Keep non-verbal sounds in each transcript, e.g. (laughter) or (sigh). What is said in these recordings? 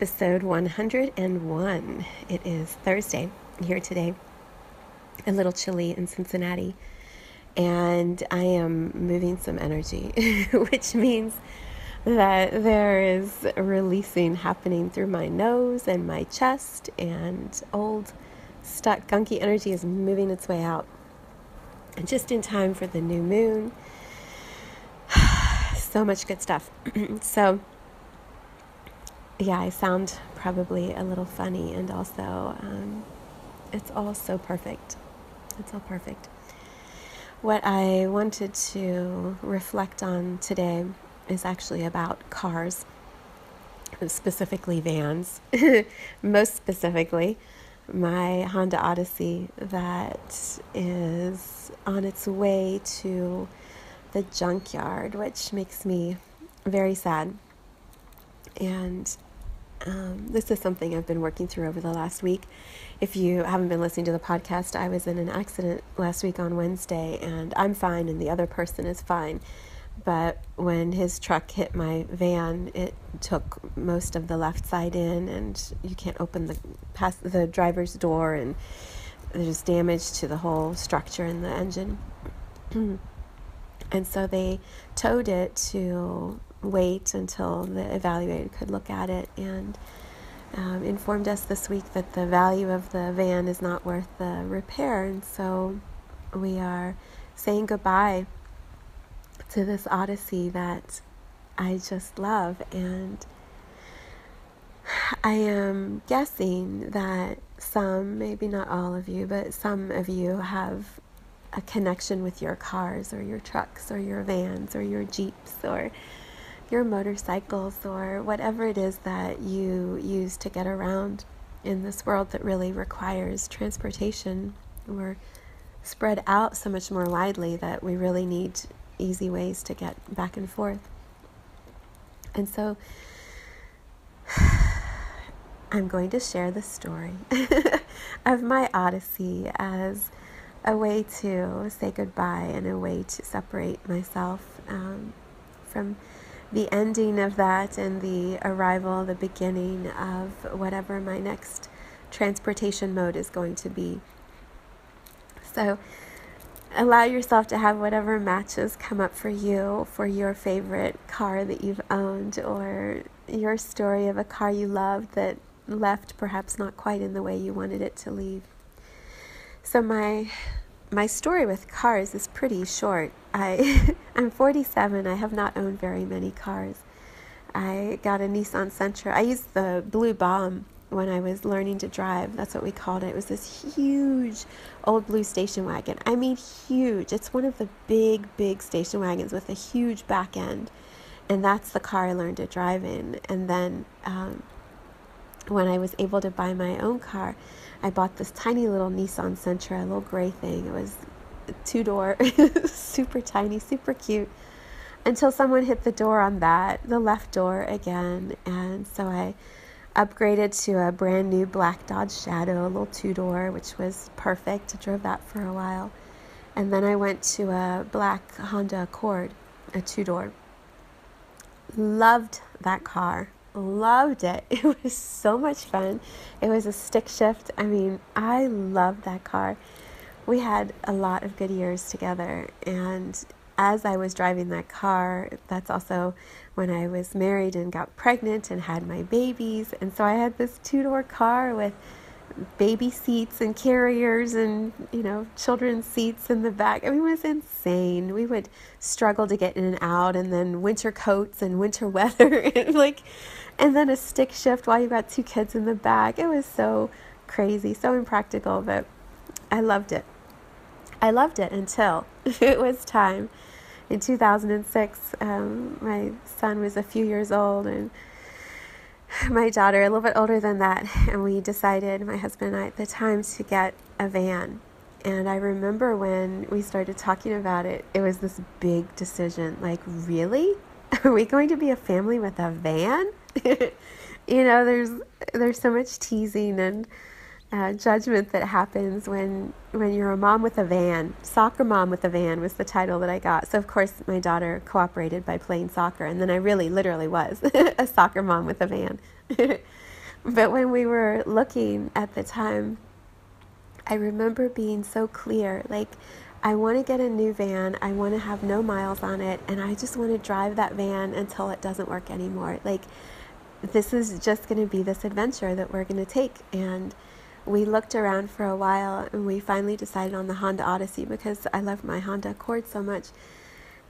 Episode 101. It is Thursday here today, a little chilly in Cincinnati, and I am moving some energy, (laughs) which means that there is releasing happening through my nose and my chest, and old, stuck, gunky energy is moving its way out. And just in time for the new moon. (sighs) so much good stuff. (clears throat) so, yeah, I sound probably a little funny, and also um, it's all so perfect. It's all perfect. What I wanted to reflect on today is actually about cars, specifically vans. (laughs) Most specifically, my Honda Odyssey that is on its way to the junkyard, which makes me very sad. And um, this is something I've been working through over the last week. If you haven't been listening to the podcast, I was in an accident last week on Wednesday, and I'm fine, and the other person is fine. But when his truck hit my van, it took most of the left side in, and you can't open the past the driver's door, and there's damage to the whole structure in the engine. (clears throat) and so they towed it to wait until the evaluator could look at it and um, informed us this week that the value of the van is not worth the repair. And so we are saying goodbye to this odyssey that I just love. And I am guessing that some, maybe not all of you, but some of you have a connection with your cars or your trucks or your vans or your jeeps or your motorcycles or whatever it is that you use to get around in this world that really requires transportation. We're spread out so much more widely that we really need easy ways to get back and forth. And so (sighs) I'm going to share the story (laughs) of my odyssey as a way to say goodbye and a way to separate myself um, from the ending of that and the arrival, the beginning of whatever my next transportation mode is going to be. So, allow yourself to have whatever matches come up for you for your favorite car that you've owned or your story of a car you loved that left perhaps not quite in the way you wanted it to leave. So, my my story with cars is pretty short. I (laughs) I'm 47. I have not owned very many cars. I got a Nissan Sentra. I used the Blue Bomb when I was learning to drive. That's what we called it. It was this huge old blue station wagon. I mean, huge. It's one of the big, big station wagons with a huge back end. And that's the car I learned to drive in. And then um, when I was able to buy my own car, I bought this tiny little Nissan Sentra, a little gray thing. It was two door, (laughs) super tiny, super cute. Until someone hit the door on that, the left door again. And so I upgraded to a brand new black Dodge Shadow, a little two door, which was perfect. I drove that for a while. And then I went to a black Honda Accord, a two door. Loved that car loved it. (laughs) It was so much fun. It was a stick shift. I mean, I loved that car. We had a lot of good years together. And as I was driving that car, that's also when I was married and got pregnant and had my babies. And so I had this two door car with baby seats and carriers and you know children's seats in the back. I mean, it was insane. We would struggle to get in and out, and then winter coats and winter (laughs) weather, and like, and then a stick shift while you got two kids in the back. It was so crazy, so impractical, but I loved it. I loved it until (laughs) it was time. In 2006, um, my son was a few years old, and my daughter, a little bit older than that, and we decided, my husband and I at the time, to get a van. And I remember when we started talking about it, it was this big decision. Like, really? (laughs) Are we going to be a family with a van? (laughs) you know, there's there's so much teasing and uh, judgment that happens when when you're a mom with a van. Soccer mom with a van was the title that I got. So of course my daughter cooperated by playing soccer, and then I really literally was (laughs) a soccer mom with a van. (laughs) but when we were looking at the time, I remember being so clear, like. I want to get a new van. I want to have no miles on it. And I just want to drive that van until it doesn't work anymore. Like, this is just going to be this adventure that we're going to take. And we looked around for a while and we finally decided on the Honda Odyssey because I love my Honda Accord so much.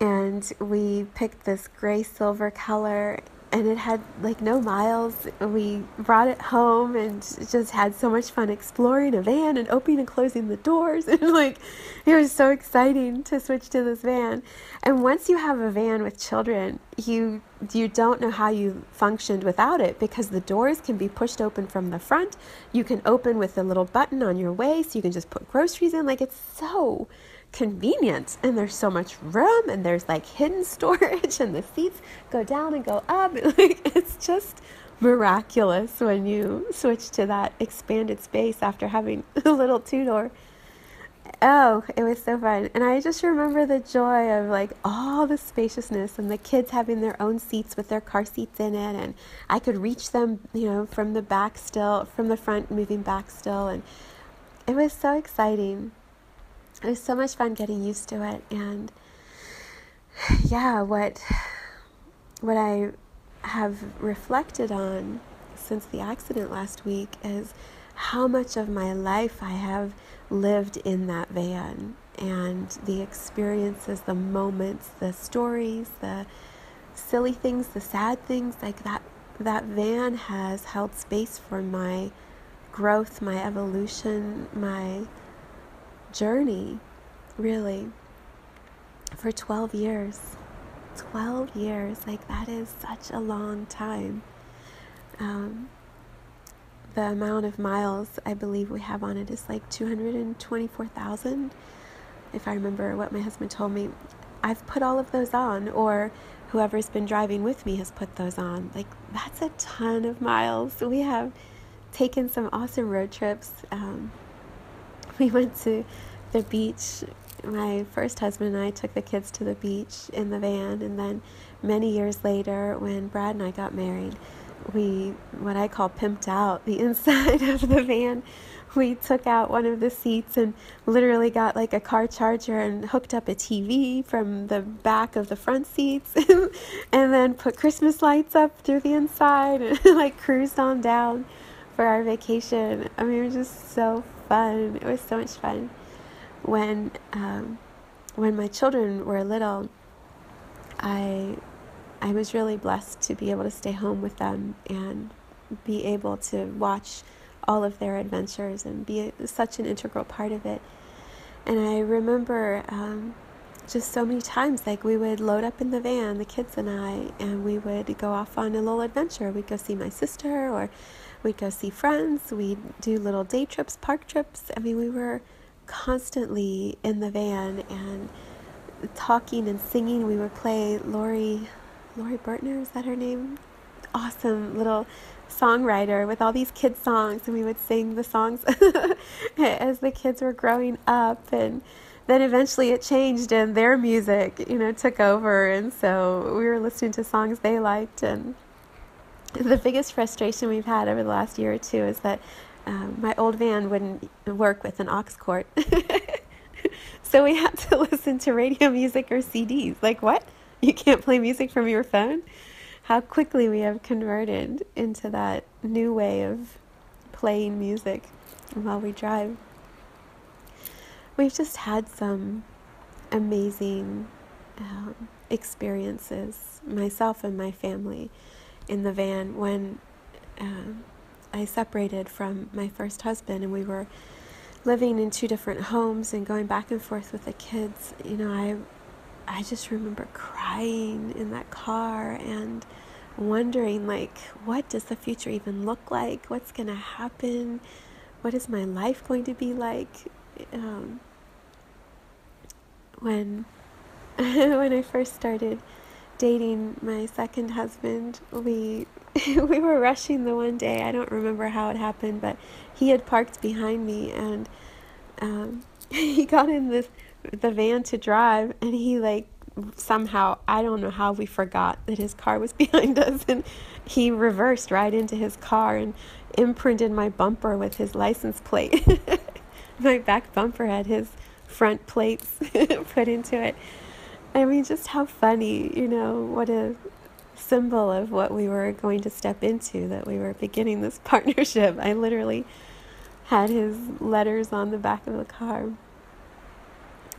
And we picked this gray silver color and it had like no miles. We brought it home and just had so much fun exploring a van and opening and closing the doors. (laughs) And like, it was so exciting to switch to this van. And once you have a van with children, you you don't know how you functioned without it because the doors can be pushed open from the front. You can open with a little button on your waist. You can just put groceries in. Like it's so convenient and there's so much room and there's like hidden (laughs) storage and the seats go down and go up. (laughs) Like it's just miraculous when you switch to that expanded space after having (laughs) a little two door. Oh it was so fun. And i just remember the joy of like all the spaciousness and the kids having their own seats with their car seats in it. And i could reach them you know from the back still from the front moving back still. And it was so exciting it was so much fun getting used to it and yeah what what i have reflected on since the accident last week is how much of my life i have lived in that van and the experiences the moments the stories the silly things the sad things like that that van has held space for my growth my evolution my journey, really, for 12 years. 12 years, like that is such a long time. Um, the amount of miles I believe we have on it is like 224,000. If I remember what my husband told me, I've put all of those on, or whoever's been driving with me has put those on. Like, that's a ton of miles. We have taken some awesome road trips. Um, (laughs) we went to the beach. My first husband and I took the kids to the beach in the van, and then many years later, when Brad and I got married, we what I call pimped out the (laughs) inside of the van. We took out one of the seats and literally got like a car charger and hooked up a TV from the back of the front seats (laughs) and then put Christmas lights up through the inside and like cruised on down for our vacation. I mean, it was just so fun. It was so much fun. When um, when my children were little, I I was really blessed to be able to stay home with them and be able to watch all of their adventures and be such an integral part of it. And I remember um, just so many times, like we would load up in the van, the kids and I, and we would go off on a little adventure. We'd go see my sister or We'd go see friends. We'd do little day trips, park trips. I mean, we were constantly in the van and talking and singing. We would play Lori, Lori Berkner, is that her name? Awesome little songwriter with all these kids songs and we would sing the songs (laughs) as the kids were growing up and then eventually it changed and their music you know took over and so we were listening to songs they liked and the biggest frustration we've had over the last year or two is that um, my old van wouldn't work with an aux cord. (laughs) so we had to (laughs) listen to radio music or CDs. Like, what? You can't play music from your phone? How quickly we have converted into that new way of playing music. while we drive. We've just had some amazing um, experiences, myself and my family, in the van when um, I separated from my first husband and we were living in two different homes and going back and forth with the kids. You know, I I just remember crying in that car and wondering like what does the future even look like? What's going to happen? What is my life going to be like? Um, when (laughs) when I first started dating my second husband, we (laughs) we were rushing the one day. I don't remember how it happened, but he had parked behind me, and um, (laughs) he got in this the van to drive, and he like somehow I don't know how we forgot that his car was (laughs) behind us, and he reversed right into his car and imprinted my bumper with his license plate. my back bumper had his front plates put into it. I mean, just how funny, you know, what a symbol of what we were going to step into, that we were beginning this (laughs) partnership. I literally had his letters on the back of the car.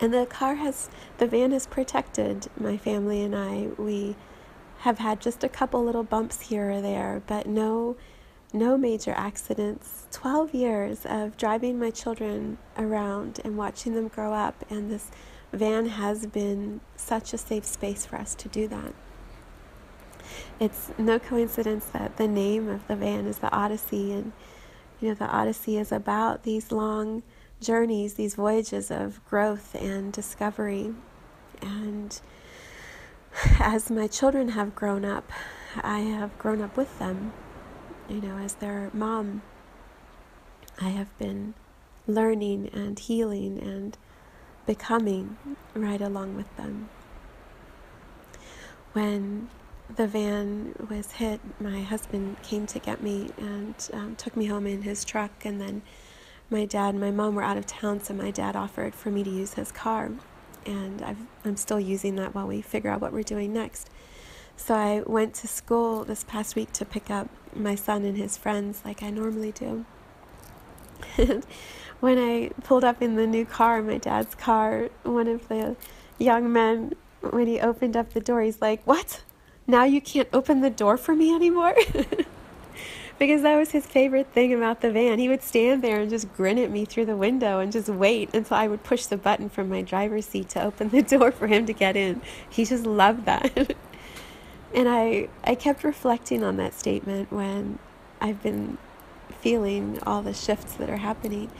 And the car has, the van has protected my family and I. We have had just a couple little bumps here or there, but no, no major accidents. 12 years of driving my children around and watching them grow up, and this van has been such a safe space for us to do that. It's no coincidence that the name of the van is the Odyssey, and you know, the Odyssey is about these long journeys, these voyages of growth and discovery. And as my children have grown up, I have grown up with them. You know, as their mom, I have been learning and healing and becoming right along with them. When the van was hit, my husband came to get me and um, took me home in his truck. And then my dad and my mom were out of town, so my dad offered for me to use his car. And i am still using that while we figure out what we're doing next. So I went to school this past week to pick up my son and his friends like I normally do. (laughs) when I pulled up in the new car, my dad's car, one of the young men, when he opened up the door, he's like, What? now you can't open the door for me anymore? (laughs) because that was his favorite thing about the van. He would stand there and just grin at me through the window and just wait until I would push the button from my driver's seat to open the (laughs) door for him to get in. He just loved that. (laughs) and I I kept reflecting on that statement when I've been feeling all the shifts that are happening.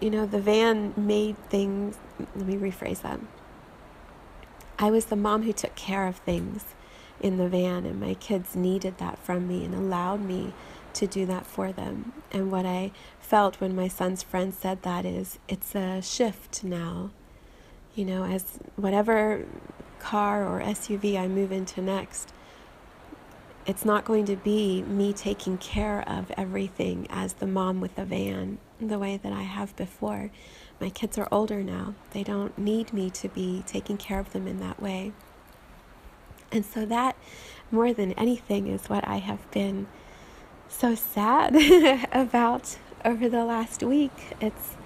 You know, the van made things, let me rephrase that. I was the mom who took care of things in the van, and my kids needed that from me and allowed me to do that for them. And what I felt when my son's friend said that is it's a shift now. You know, as whatever car or SUV I move into next, it's not going to be me taking care of everything as the mom with the van the way that I have before. My kids are older now. They don't need me to be taking care of them in that way. And so that, more than anything, is what I have been so sad (laughs) about over the last week. It's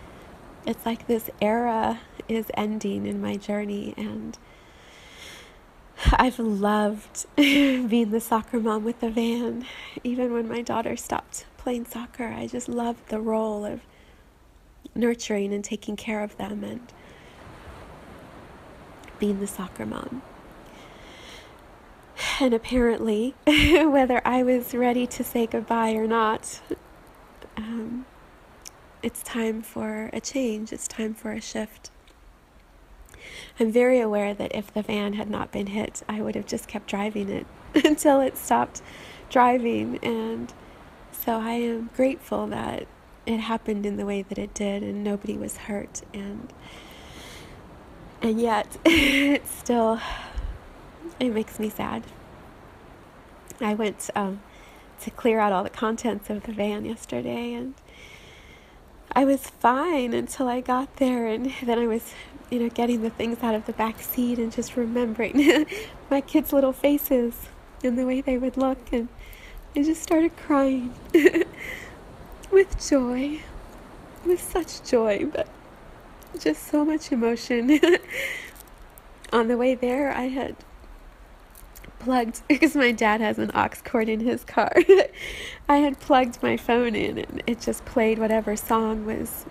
it's like this era is ending in my journey and I've loved (laughs) being the soccer mom with the van. Even when my daughter stopped playing soccer, I just loved the role of nurturing and taking care of them and being the soccer mom. And apparently, (laughs) whether I was ready to say goodbye or not, um, it's time for a change, it's time for a shift. I'm very aware that if the van had not been hit, I would have just kept driving it (laughs) until it stopped driving. And so I am grateful that it happened in the way that it did and nobody was hurt. And and yet, (laughs) it still it makes me sad. I went um, to clear out all the contents of the van yesterday, and I was fine until I got there, and then I was, you know, getting the things out of the back seat and just remembering (laughs) my kids' little faces and the way they would look, and I just started crying (laughs) with joy. with such joy, but just so much emotion. (laughs) On the way there, I had plugged (laughs) because my dad has an aux cord in his car. I had plugged my phone in and it just played whatever song was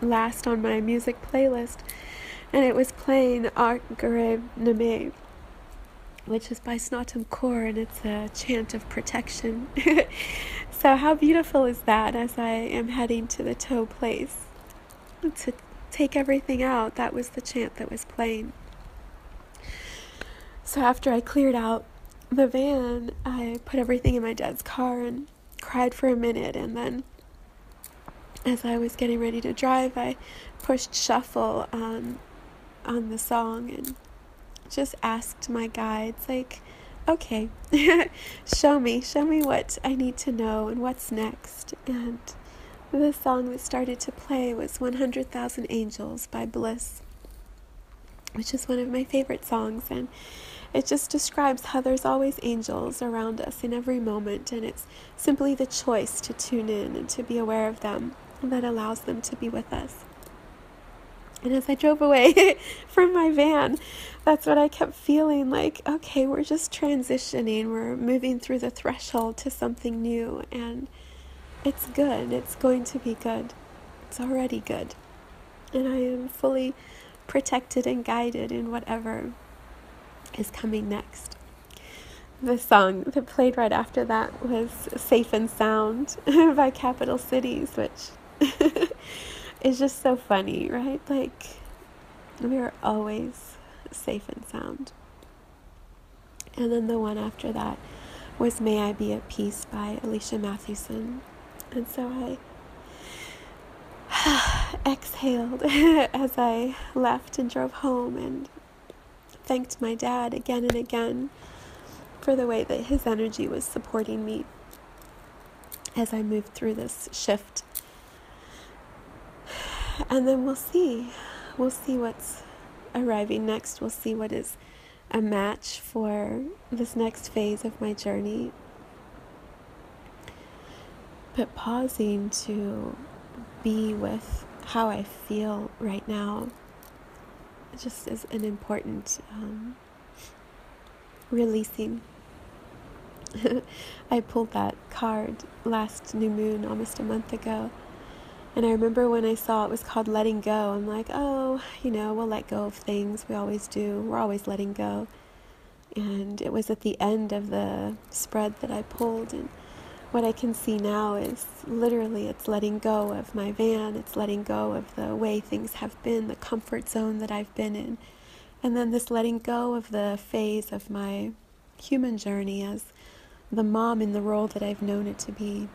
last on my music playlist. And it was playing Aad Guray Nameh, which is by Snatam Kaur and it's a chant of protection. (laughs) so, how beautiful is that as I am heading to the tow place to take everything out? That was the chant that was playing. So after I cleared out the van, I put everything in my dad's car and cried for a minute. And then, as I was getting ready to drive, I pushed shuffle on on the song and just asked my guides, like, okay, (laughs) show me, show me what I need to know and what's next. And the song that started to play was 100,000 Angels by Bliss, which is one of my favorite songs. And it just describes how there's always angels around us in every moment, and it's simply the choice to tune in and to be aware of them that allows them to be with us. And as I drove away (laughs) from my van, that's what I kept feeling like okay, we're just transitioning, we're moving through the threshold to something new, and it's good, it's going to be good, it's already good. And I am fully protected and guided in whatever is coming next. The song that played right after that was Safe and Sound (laughs) by Capital Cities, which (laughs) is just so funny, right? Like, we are always safe and sound. And then the one after that was May I Be at Peace by Alicia Mathewson. And so I (sighs) exhaled (laughs) as I left and drove home and thanked my dad again and again for the way that his energy was supporting me as I moved through this shift. And then we'll see. We'll see what's arriving next. We'll see what is a match for this next phase of my journey. But pausing to be with how I feel right now just is an important um, releasing. (laughs) I pulled that card last new moon almost a month ago. And I remember when I saw it was called letting go, I'm like, oh, you know, we'll let go of things. We always do. We're always letting go. And it was at the end of the spread that I pulled. And what I can see now is literally it's letting go of my van, it's letting go of the way things have been, the comfort zone that I've been in. And then this letting go of the phase of my human journey as the mom in the role that I've known it to be.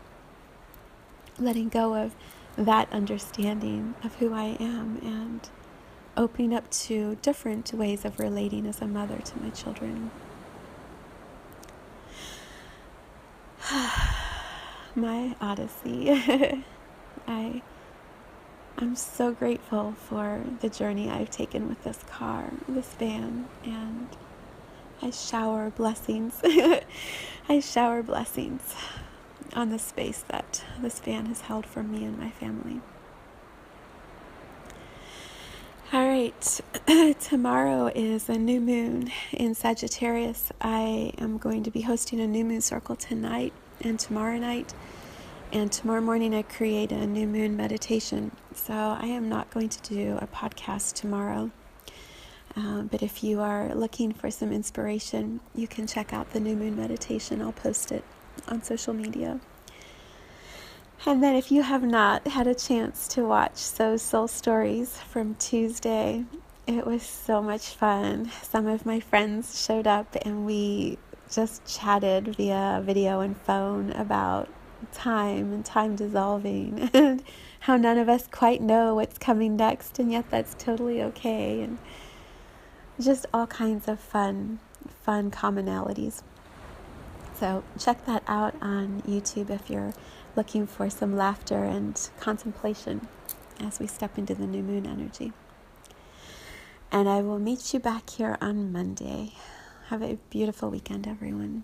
Letting go of that understanding of who I am and opening up to different ways of relating as a mother to my children. (sighs) my odyssey. (laughs) I I'm so grateful for the journey I've taken with this car, this van, and I shower blessings. (laughs) I shower blessings on the space that this van has held for me and my family. All right, (clears throat) tomorrow is a new moon in Sagittarius. I am going to be hosting a new moon circle tonight and tomorrow night. And tomorrow morning, I create a new moon meditation. So I am not going to do a podcast tomorrow. Um, but if you are looking for some inspiration, you can check out the new moon meditation. I'll post it on social media. And then, if you have not had a chance to watch those soul stories from Tuesday, it was so much fun. Some of my friends showed up and we just chatted via video and phone about time and time dissolving (laughs) and how none of us quite know what's coming next, and yet that's totally okay. And just all kinds of fun, fun commonalities. So, check that out on YouTube if you're looking for some laughter and contemplation as we step into the new moon energy. And I will meet you back here on Monday. Have a beautiful weekend, everyone.